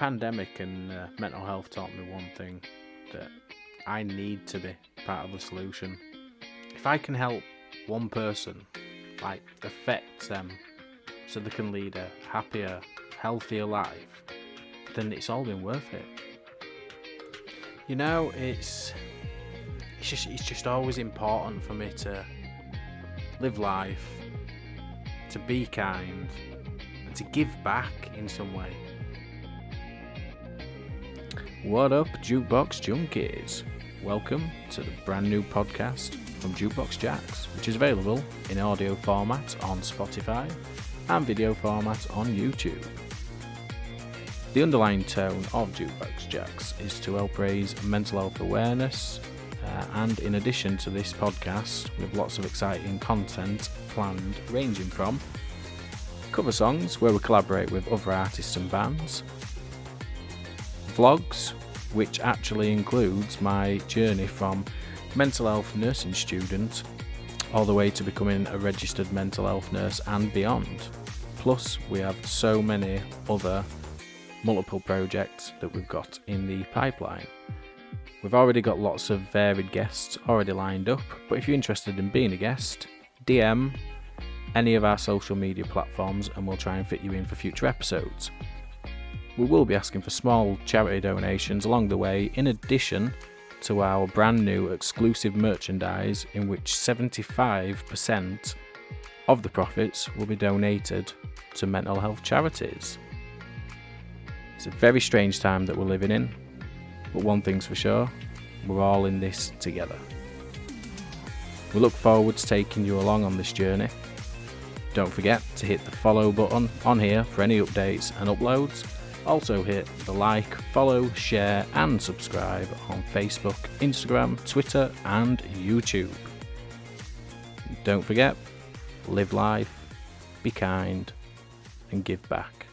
pandemic and uh, mental health taught me one thing that I need to be part of the solution. If I can help one person, like affect them so they can lead a happier, healthier life, then it's all been worth it. You know, it's it's just it's just always important for me to live life, to be kind, and to give back in some way. What up, Jukebox Junkies? Welcome to the brand new podcast from Jukebox Jacks, which is available in audio format on Spotify and video format on YouTube. The underlying tone of Jukebox Jacks is to help raise mental health awareness, uh, and in addition to this podcast, we have lots of exciting content planned, ranging from cover songs where we collaborate with other artists and bands, vlogs, which actually includes my journey from mental health nursing student all the way to becoming a registered mental health nurse and beyond. Plus, we have so many other multiple projects that we've got in the pipeline. We've already got lots of varied guests already lined up, but if you're interested in being a guest, DM any of our social media platforms and we'll try and fit you in for future episodes. We will be asking for small charity donations along the way, in addition to our brand new exclusive merchandise, in which 75% of the profits will be donated to mental health charities. It's a very strange time that we're living in, but one thing's for sure we're all in this together. We look forward to taking you along on this journey. Don't forget to hit the follow button on here for any updates and uploads. Also, hit the like, follow, share, and subscribe on Facebook, Instagram, Twitter, and YouTube. Don't forget, live life, be kind, and give back.